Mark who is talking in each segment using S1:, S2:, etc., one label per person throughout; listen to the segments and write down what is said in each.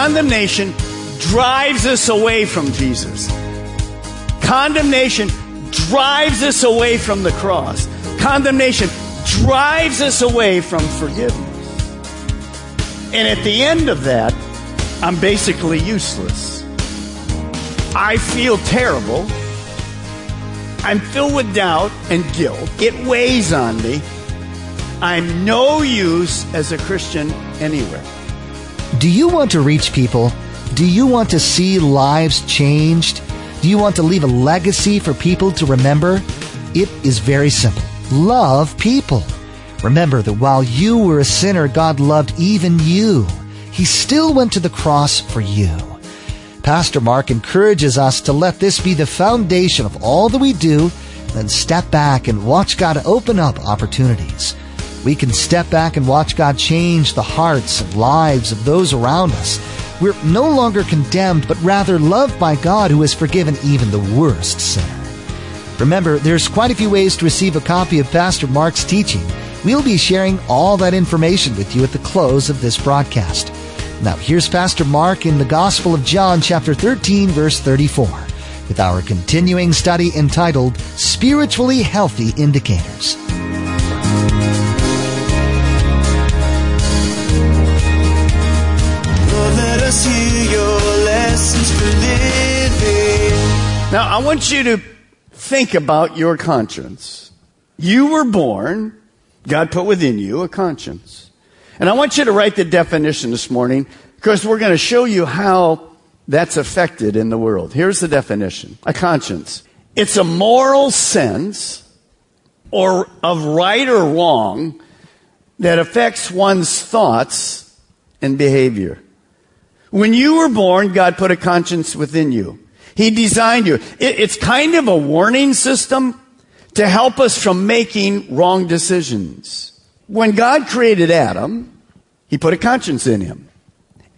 S1: Condemnation drives us away from Jesus. Condemnation drives us away from the cross. Condemnation drives us away from forgiveness. And at the end of that, I'm basically useless. I feel terrible. I'm filled with doubt and guilt. It weighs on me. I'm no use as a Christian anywhere.
S2: Do you want to reach people? Do you want to see lives changed? Do you want to leave a legacy for people to remember? It is very simple. Love people. Remember that while you were a sinner, God loved even you. He still went to the cross for you. Pastor Mark encourages us to let this be the foundation of all that we do, then step back and watch God open up opportunities. We can step back and watch God change the hearts and lives of those around us. We're no longer condemned, but rather loved by God who has forgiven even the worst sinner. Remember, there's quite a few ways to receive a copy of Pastor Mark's teaching. We'll be sharing all that information with you at the close of this broadcast. Now, here's Pastor Mark in the Gospel of John, chapter 13, verse 34, with our continuing study entitled Spiritually Healthy Indicators.
S3: Us your lessons for living.
S1: Now, I want you to think about your conscience. You were born, God put within you a conscience. And I want you to write the definition this morning because we're going to show you how that's affected in the world. Here's the definition a conscience it's a moral sense or of right or wrong that affects one's thoughts and behavior. When you were born, God put a conscience within you. He designed you. It, it's kind of a warning system to help us from making wrong decisions. When God created Adam, He put a conscience in him.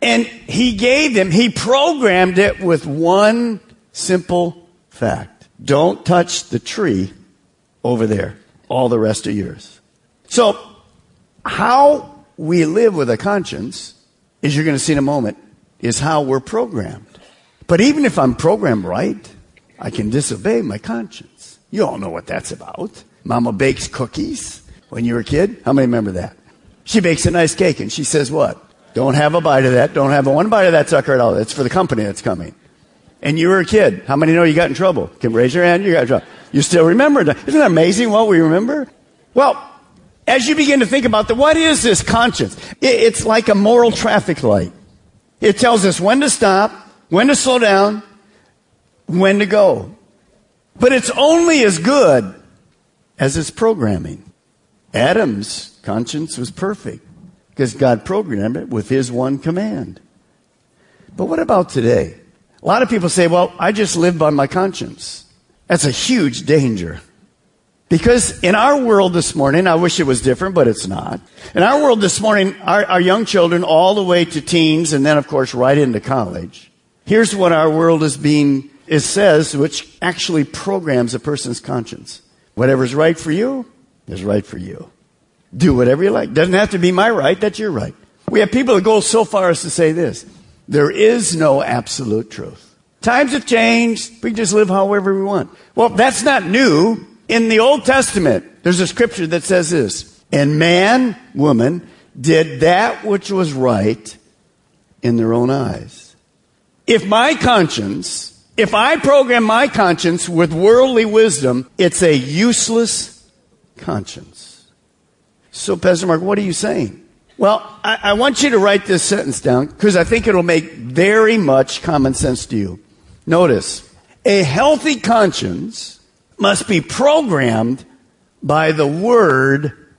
S1: And He gave him, He programmed it with one simple fact. Don't touch the tree over there. All the rest are yours. So, how we live with a conscience, is you're going to see in a moment, is how we're programmed. But even if I'm programmed right, I can disobey my conscience. You all know what that's about. Mama bakes cookies when you were a kid. How many remember that? She bakes a nice cake and she says what? Don't have a bite of that. Don't have one bite of that sucker at all. It's for the company that's coming. And you were a kid. How many know you got in trouble? Can raise your hand? You got in trouble. You still remember that. Isn't that amazing what we remember? Well, as you begin to think about that, what is this conscience? It's like a moral traffic light. It tells us when to stop, when to slow down, when to go. But it's only as good as its programming. Adam's conscience was perfect because God programmed it with his one command. But what about today? A lot of people say, well, I just live by my conscience. That's a huge danger. Because in our world this morning, I wish it was different, but it's not. In our world this morning, our, our, young children all the way to teens and then of course right into college. Here's what our world is being, it says, which actually programs a person's conscience. Whatever's right for you is right for you. Do whatever you like. Doesn't have to be my right, that's your right. We have people that go so far as to say this. There is no absolute truth. Times have changed. We just live however we want. Well, that's not new. In the Old Testament, there's a scripture that says this. And man, woman, did that which was right in their own eyes. If my conscience, if I program my conscience with worldly wisdom, it's a useless conscience. So, Pastor Mark, what are you saying? Well, I, I want you to write this sentence down because I think it'll make very much common sense to you. Notice, a healthy conscience must be programmed by the Word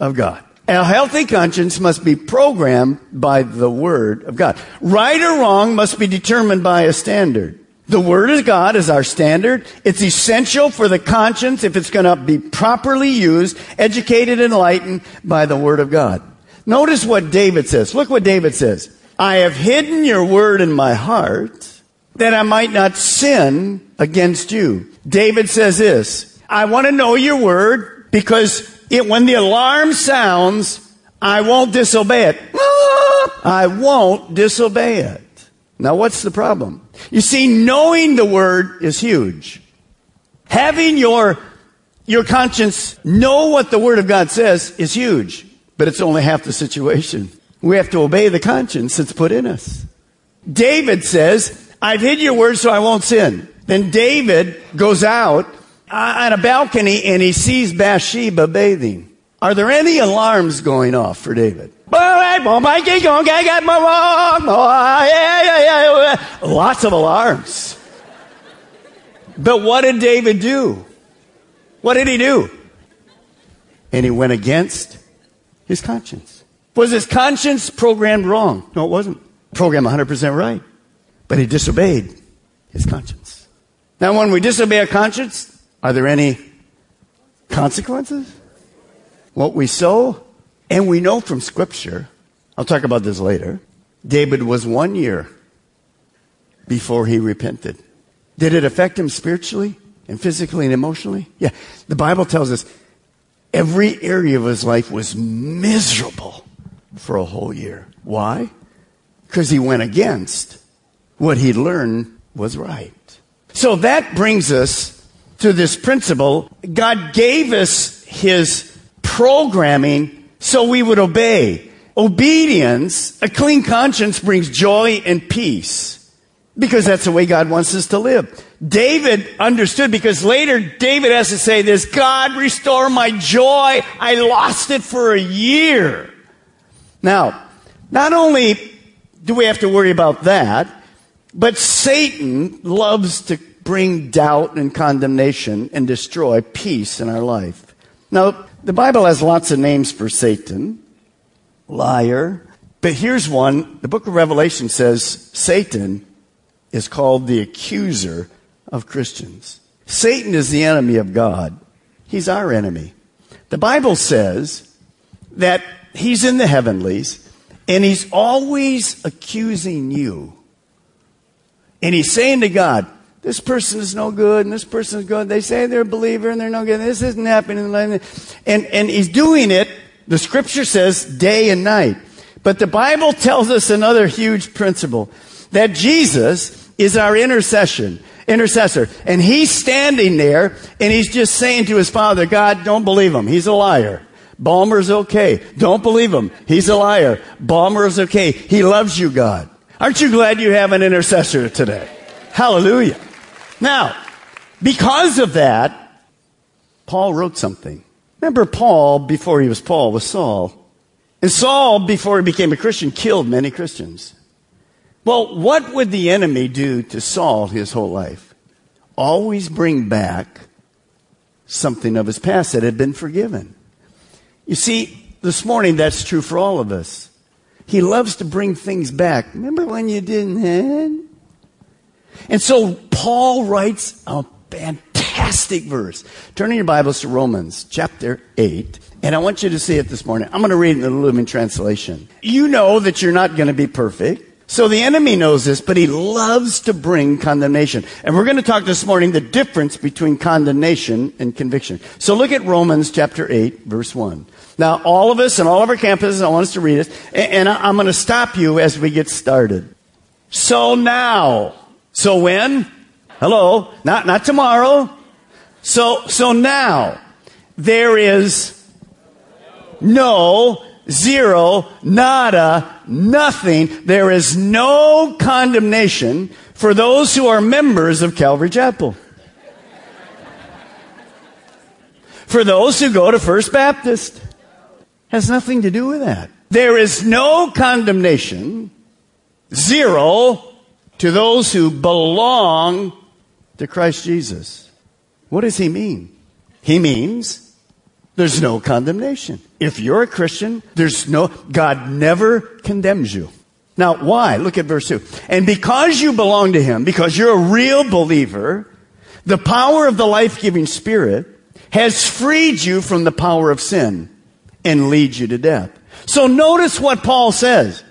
S1: of God. A healthy conscience must be programmed by the Word of God. Right or wrong must be determined by a standard. The Word of God is our standard. It's essential for the conscience if it's going to be properly used, educated, enlightened by the Word of God. Notice what David says. Look what David says. I have hidden your Word in my heart that I might not sin against you. David says this, I want to know your Word because it, when the alarm sounds, I won't disobey it. I won't disobey it. Now what's the problem? You see, knowing the word is huge. Having your, your conscience know what the word of God says is huge, but it's only half the situation. We have to obey the conscience that's put in us. David says, I've hid your word so I won't sin. Then David goes out uh, on a balcony and he sees Bathsheba bathing. Are there any alarms going off for David? Lots of alarms. But what did David do? What did he do? And he went against his conscience. Was his conscience programmed wrong? No, it wasn't. Programmed 100% right. But he disobeyed his conscience. Now, when we disobey our conscience, are there any consequences? What we sow, and we know from Scripture, I'll talk about this later, David was one year before he repented. Did it affect him spiritually and physically and emotionally? Yeah. The Bible tells us every area of his life was miserable for a whole year. Why? Because he went against what he learned was right. So that brings us to this principle. God gave us his programming so we would obey. Obedience, a clean conscience brings joy and peace because that's the way God wants us to live. David understood because later David has to say this, God restore my joy. I lost it for a year. Now, not only do we have to worry about that, but Satan loves to bring doubt and condemnation and destroy peace in our life. Now, the Bible has lots of names for Satan, liar, but here's one. The book of Revelation says Satan is called the accuser of Christians. Satan is the enemy of God. He's our enemy. The Bible says that he's in the heavenlies and he's always accusing you. And he's saying to God, this person is no good and this person is good. They say they're a believer and they're no good. This isn't happening. And, and he's doing it, the scripture says, day and night. But the Bible tells us another huge principle that Jesus is our intercession, intercessor. And he's standing there and he's just saying to his father, God, don't believe him. He's a liar. Balmer's okay. Don't believe him. He's a liar. Balmer's okay. He loves you, God. Aren't you glad you have an intercessor today? Hallelujah. Now, because of that, Paul wrote something. Remember, Paul, before he was Paul, was Saul. And Saul, before he became a Christian, killed many Christians. Well, what would the enemy do to Saul his whole life? Always bring back something of his past that had been forgiven. You see, this morning that's true for all of us. He loves to bring things back. Remember when you didn't have? And so Paul writes a fantastic verse. Turn in your Bibles to Romans chapter 8. And I want you to see it this morning. I'm going to read it in the Living Translation. You know that you're not going to be perfect. So the enemy knows this, but he loves to bring condemnation. And we're going to talk this morning the difference between condemnation and conviction. So look at Romans chapter 8, verse 1. Now, all of us and all of our campuses, I want us to read it. And I'm going to stop you as we get started. So now, so when? Hello? Not, not tomorrow. So, so now, there is no, zero, nada, nothing. There is no condemnation for those who are members of Calvary Chapel. For those who go to First Baptist. Has nothing to do with that. There is no condemnation, zero, to those who belong to Christ Jesus. What does he mean? He means there's no condemnation. If you're a Christian, there's no, God never condemns you. Now, why? Look at verse 2. And because you belong to Him, because you're a real believer, the power of the life giving Spirit has freed you from the power of sin and leads you to death. So notice what Paul says.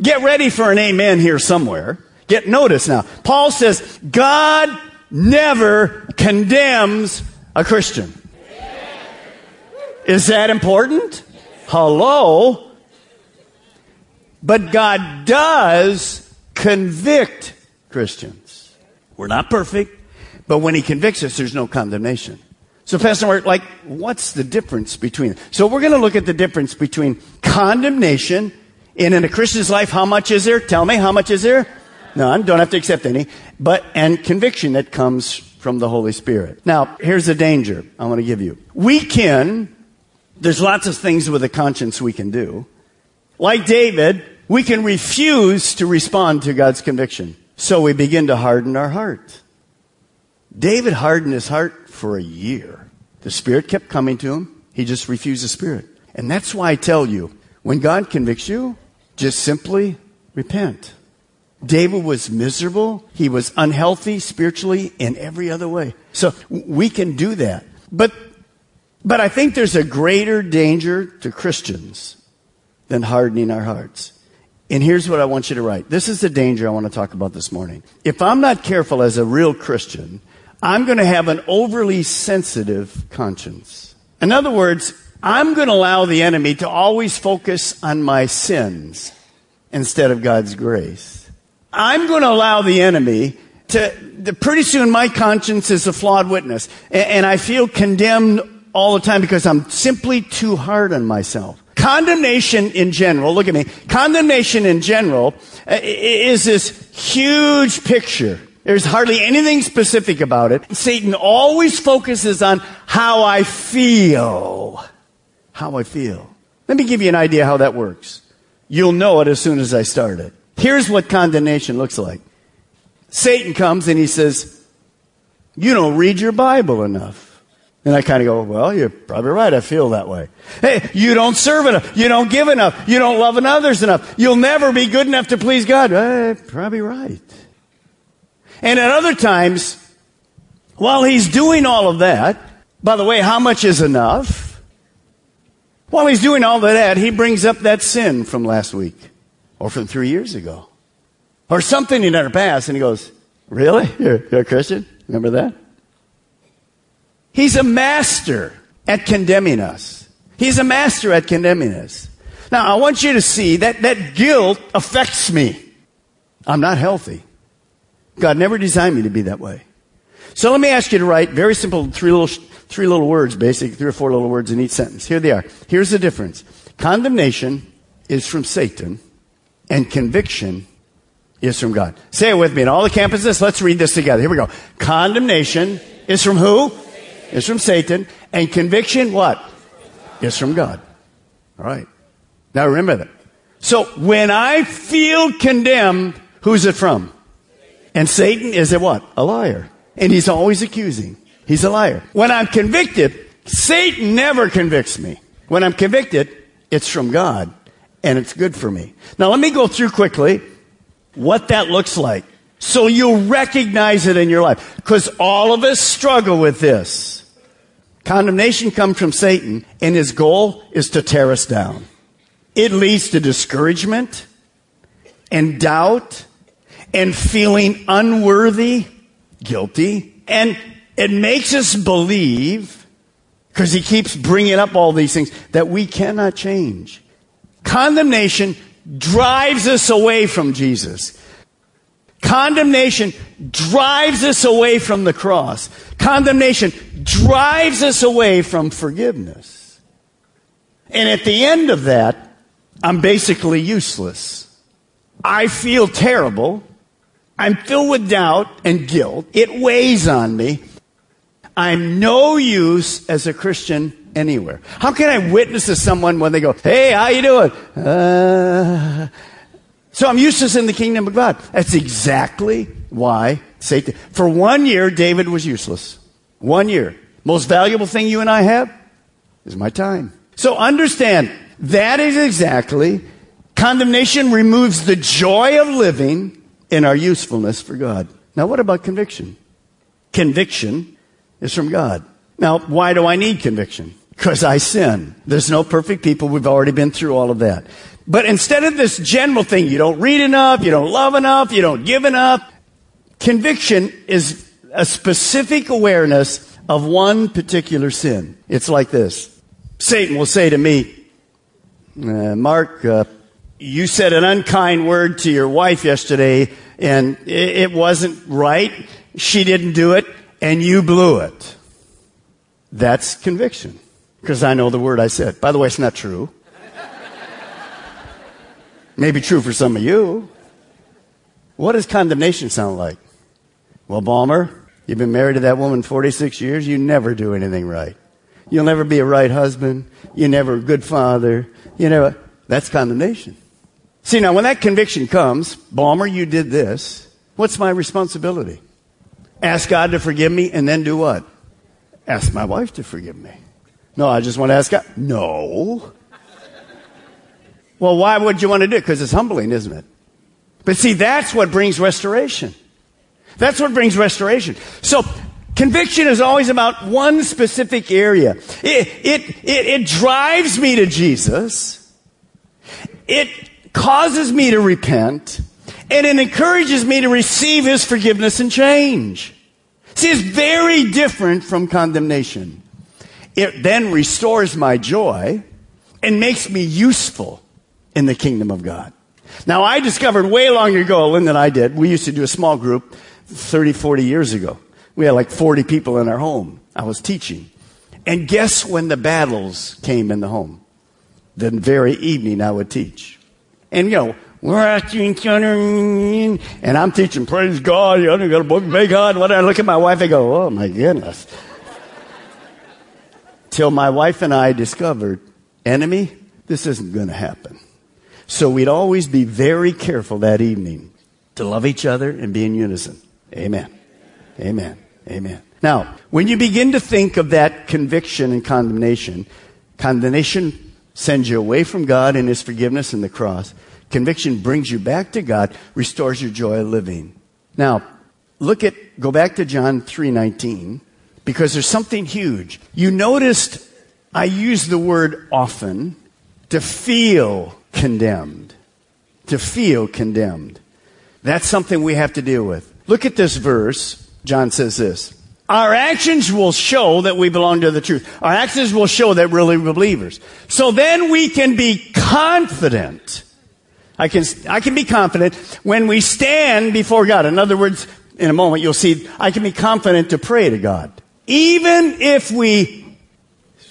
S1: Get ready for an amen here somewhere. Get notice now. Paul says, God never condemns a Christian. Is that important? Hello? But God does convict Christians. We're not perfect, but when He convicts us, there's no condemnation. So, Pastor Mark, like, what's the difference between? So, we're going to look at the difference between condemnation and in a Christian's life. How much is there? Tell me, how much is there? None. Don't have to accept any. But, and conviction that comes from the Holy Spirit. Now, here's the danger I want to give you. We can, there's lots of things with a conscience we can do. Like David, we can refuse to respond to God's conviction. So we begin to harden our heart. David hardened his heart for a year. The Spirit kept coming to him. He just refused the Spirit. And that's why I tell you, when God convicts you, just simply repent. David was miserable. He was unhealthy spiritually in every other way. So we can do that. But, but I think there's a greater danger to Christians than hardening our hearts. And here's what I want you to write. This is the danger I want to talk about this morning. If I'm not careful as a real Christian, I'm going to have an overly sensitive conscience. In other words, I'm going to allow the enemy to always focus on my sins instead of God's grace. I'm going to allow the enemy to, pretty soon my conscience is a flawed witness. And, and I feel condemned all the time because I'm simply too hard on myself. Condemnation in general, look at me, condemnation in general uh, is this huge picture. There's hardly anything specific about it. Satan always focuses on how I feel. How I feel. Let me give you an idea how that works. You'll know it as soon as I start it. Here's what condemnation looks like. Satan comes and he says, you don't read your Bible enough. And I kind of go, well, you're probably right. I feel that way. Hey, you don't serve enough. You don't give enough. You don't love others enough. You'll never be good enough to please God. Eh, probably right. And at other times, while he's doing all of that, by the way, how much is enough? While he's doing all of that, he brings up that sin from last week or from three years ago or something in our past. And he goes, really? You're, you're a Christian? Remember that? He's a master at condemning us. He's a master at condemning us. Now, I want you to see that that guilt affects me. I'm not healthy. God never designed me to be that way. So let me ask you to write very simple three little, three little words, basically three or four little words in each sentence. Here they are. Here's the difference. Condemnation is from Satan and conviction is from God. Say it with me. In all the campuses, let's read this together. Here we go. Condemnation is from who? is from Satan, and conviction, what? Is from God. All right. Now remember that. So when I feel condemned, who's it from? And Satan is a what? A liar. And he's always accusing. He's a liar. When I'm convicted, Satan never convicts me. When I'm convicted, it's from God and it's good for me. Now let me go through quickly what that looks like so you'll recognize it in your life because all of us struggle with this. Condemnation comes from Satan, and his goal is to tear us down. It leads to discouragement and doubt and feeling unworthy, guilty, and it makes us believe, because he keeps bringing up all these things, that we cannot change. Condemnation drives us away from Jesus. Condemnation drives us away from the cross. Condemnation drives us away from forgiveness. And at the end of that, I'm basically useless. I feel terrible. I'm filled with doubt and guilt. It weighs on me. I'm no use as a Christian anywhere. How can I witness to someone when they go, hey, how you doing? Uh, so I'm useless in the kingdom of God. That's exactly why Satan, for one year, David was useless. One year. Most valuable thing you and I have is my time. So understand, that is exactly, condemnation removes the joy of living in our usefulness for God. Now what about conviction? Conviction is from God. Now, why do I need conviction? Because I sin. There's no perfect people. We've already been through all of that. But instead of this general thing, you don't read enough, you don't love enough, you don't give enough, conviction is a specific awareness of one particular sin. It's like this. Satan will say to me, uh, Mark, uh, you said an unkind word to your wife yesterday and it, wasn't right. She didn't do it and you blew it. That's conviction. Because I know the word I said. By the way, it's not true. Maybe true for some of you. What does condemnation sound like? Well, Balmer, you've been married to that woman 46 years. You never do anything right. You'll never be a right husband. You're never a good father. You never. That's condemnation. See, now when that conviction comes, Balmer, you did this. What's my responsibility? Ask God to forgive me and then do what? Ask my wife to forgive me. No, I just want to ask God. No. Well, why would you want to do it? Because it's humbling, isn't it? But see, that's what brings restoration. That's what brings restoration. So, conviction is always about one specific area. It, it, it, it drives me to Jesus. It causes me to repent. And it encourages me to receive His forgiveness and change. See, it's very different from condemnation. It then restores my joy and makes me useful in the kingdom of God. Now, I discovered way long ago, Lynn and I did, we used to do a small group 30, 40 years ago. We had like 40 people in our home. I was teaching. And guess when the battles came in the home? The very evening I would teach. And you know, we're other, and I'm teaching, praise God, you know, got a book, may God, what I look at my wife, I go, oh my goodness. Till my wife and I discovered, enemy, this isn't going to happen. So we'd always be very careful that evening to love each other and be in unison. Amen. Amen. Amen. Now, when you begin to think of that conviction and condemnation, condemnation sends you away from God and His forgiveness in the cross. Conviction brings you back to God, restores your joy of living. Now, look at, go back to John 3.19, because there's something huge. You noticed I use the word often to feel condemned. To feel condemned. That's something we have to deal with. Look at this verse. John says this. Our actions will show that we belong to the truth. Our actions will show that we're really believers. So then we can be confident. I can, I can be confident when we stand before God. In other words, in a moment you'll see, I can be confident to pray to God. Even if we,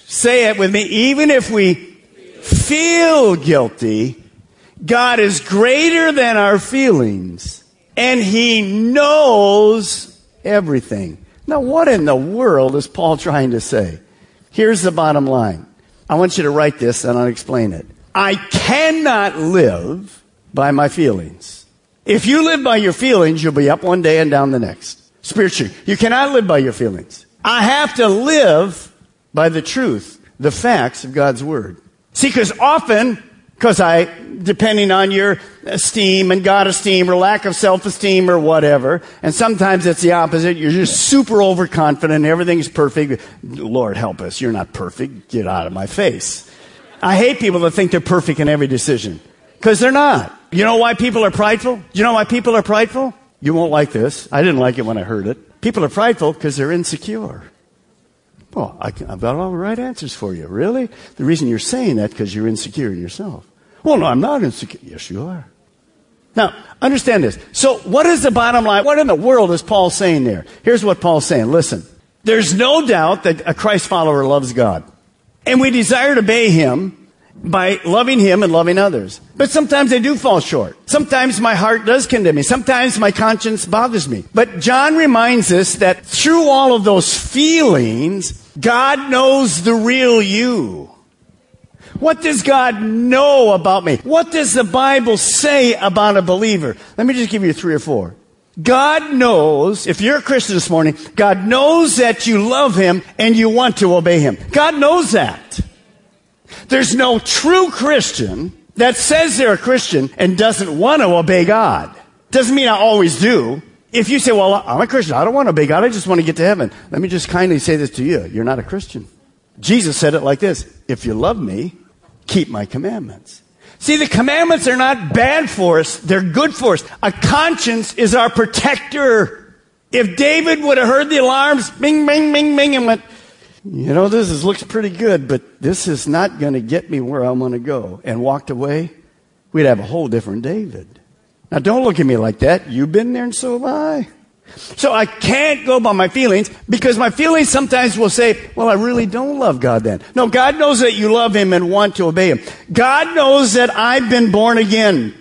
S1: say it with me, even if we feel guilty, God is greater than our feelings and He knows everything. Now, what in the world is Paul trying to say? Here's the bottom line. I want you to write this and I'll explain it. I cannot live by my feelings. If you live by your feelings, you'll be up one day and down the next. Spiritually, you cannot live by your feelings. I have to live by the truth, the facts of God's Word. See, because often because I, depending on your esteem and God esteem or lack of self-esteem or whatever, and sometimes it's the opposite. You're just super overconfident. Everything's perfect. Lord help us. You're not perfect. Get out of my face. I hate people that think they're perfect in every decision. Because they're not. You know why people are prideful? You know why people are prideful? You won't like this. I didn't like it when I heard it. People are prideful because they're insecure. Well, I have got all the right answers for you. Really? The reason you're saying that because you're insecure in yourself. Well, no, I'm not insecure. Yes, you are. Now, understand this. So, what is the bottom line? What in the world is Paul saying there? Here's what Paul's saying. Listen, there's no doubt that a Christ follower loves God. And we desire to obey him by loving him and loving others. But sometimes I do fall short. Sometimes my heart does condemn me. Sometimes my conscience bothers me. But John reminds us that through all of those feelings, God knows the real you. What does God know about me? What does the Bible say about a believer? Let me just give you three or four. God knows, if you're a Christian this morning, God knows that you love Him and you want to obey Him. God knows that. There's no true Christian that says they're a Christian and doesn't want to obey God. Doesn't mean I always do. If you say, well, I'm a Christian, I don't want to obey God, I just want to get to heaven. Let me just kindly say this to you. You're not a Christian. Jesus said it like this. If you love me, keep my commandments. See, the commandments are not bad for us. They're good for us. A conscience is our protector. If David would have heard the alarms, bing, bing, bing, bing, and went, you know, this is, looks pretty good, but this is not going to get me where I want to go, and walked away, we'd have a whole different David. Now, don't look at me like that. You've been there, and so have I. So I can't go by my feelings because my feelings sometimes will say, well, I really don't love God then. No, God knows that you love Him and want to obey Him. God knows that I've been born again.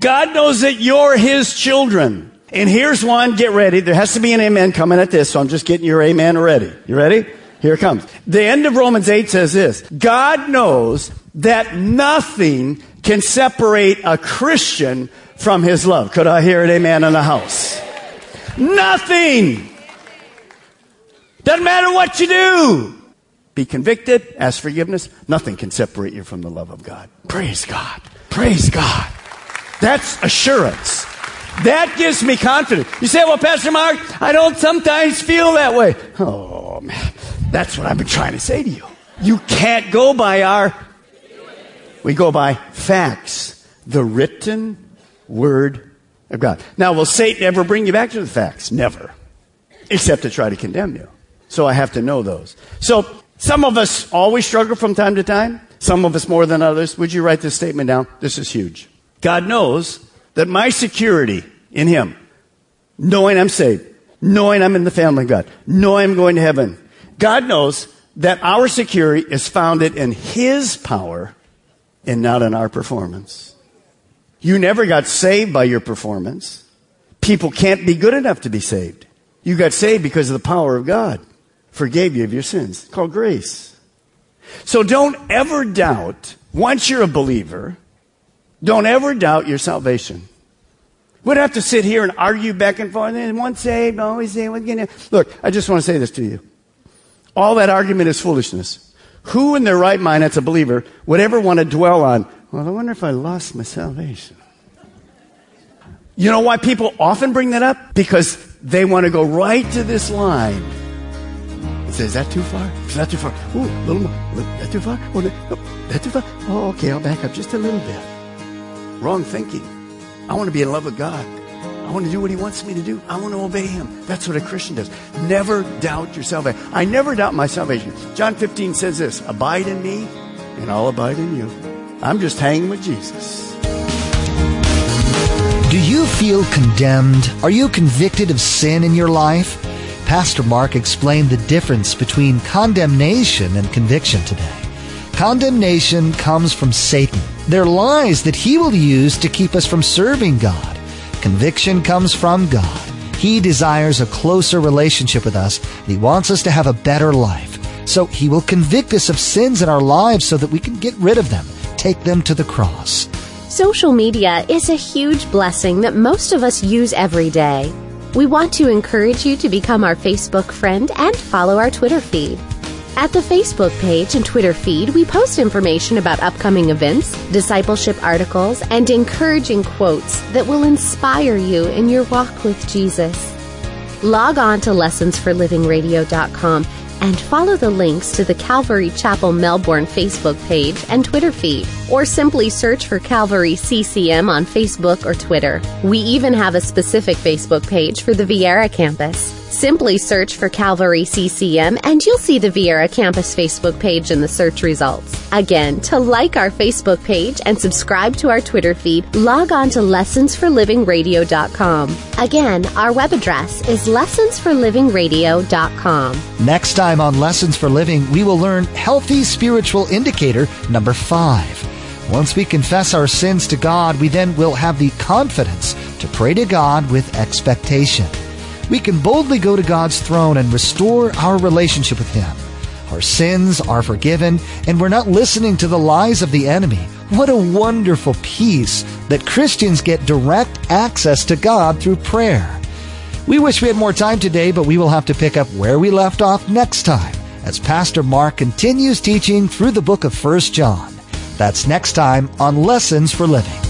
S1: God knows that you're His children. And here's one, get ready. There has to be an amen coming at this, so I'm just getting your amen ready. You ready? Here it comes. The end of Romans 8 says this. God knows that nothing can separate a Christian from His love. Could I hear an amen in the house? Nothing. Doesn't matter what you do. Be convicted, ask forgiveness. Nothing can separate you from the love of God. Praise God. Praise God. That's assurance. That gives me confidence. You say, well, Pastor Mark, I don't sometimes feel that way. Oh, man. That's what I've been trying to say to you. You can't go by our, we go by facts. The written word of God. Now, will Satan ever bring you back to the facts? Never. Except to try to condemn you. So I have to know those. So some of us always struggle from time to time. Some of us more than others. Would you write this statement down? This is huge. God knows that my security in Him, knowing I'm saved, knowing I'm in the family of God, knowing I'm going to heaven, God knows that our security is founded in His power and not in our performance. You never got saved by your performance. People can't be good enough to be saved. You got saved because of the power of God. Forgave you of your sins. Called grace. So don't ever doubt, once you're a believer, don't ever doubt your salvation. We don't have to sit here and argue back and forth. And one saved, always saved. Look, I just want to say this to you. All that argument is foolishness. Who in their right mind, as a believer, would ever want to dwell on well, I wonder if I lost my salvation. You know why people often bring that up? Because they want to go right to this line say, Is that too far? Is that too far? Ooh, a little more. That too far? Oh, that too far? Oh, okay, I'll back up just a little bit. Wrong thinking. I want to be in love with God. I want to do what He wants me to do. I want to obey Him. That's what a Christian does. Never doubt your salvation. I never doubt my salvation. John 15 says this Abide in me, and I'll abide in you. I'm just hanging with Jesus.
S2: Do you feel condemned? Are you convicted of sin in your life? Pastor Mark explained the difference between condemnation and conviction today. Condemnation comes from Satan. They're lies that he will use to keep us from serving God. Conviction comes from God. He desires a closer relationship with us. and He wants us to have a better life. So he will convict us of sins in our lives so that we can get rid of them take them to the cross.
S4: Social media is a huge blessing that most of us use every day. We want to encourage you to become our Facebook friend and follow our Twitter feed. At the Facebook page and Twitter feed, we post information about upcoming events, discipleship articles, and encouraging quotes that will inspire you in your walk with Jesus. Log on to lessonsforlivingradio.com and follow the links to the Calvary Chapel Melbourne Facebook page and Twitter feed, or simply search for Calvary CCM on Facebook or Twitter. We even have a specific Facebook page for the Viera campus. Simply search for Calvary CCM and you'll see the Viera campus Facebook page in the search results. Again, to like our Facebook page and subscribe to our Twitter feed, log on to lessonsforlivingradio.com. Again, our web address is lessonsforlivingradio.com.
S2: Next time on Lessons for Living, we will learn healthy spiritual indicator number five. Once we confess our sins to God, we then will have the confidence to pray to God with expectation we can boldly go to God's throne and restore our relationship with Him. Our sins are forgiven, and we're not listening to the lies of the enemy. What a wonderful peace that Christians get direct access to God through prayer. We wish we had more time today, but we will have to pick up where we left off next time as Pastor Mark continues teaching through the book of 1 John. That's next time on Lessons for Living.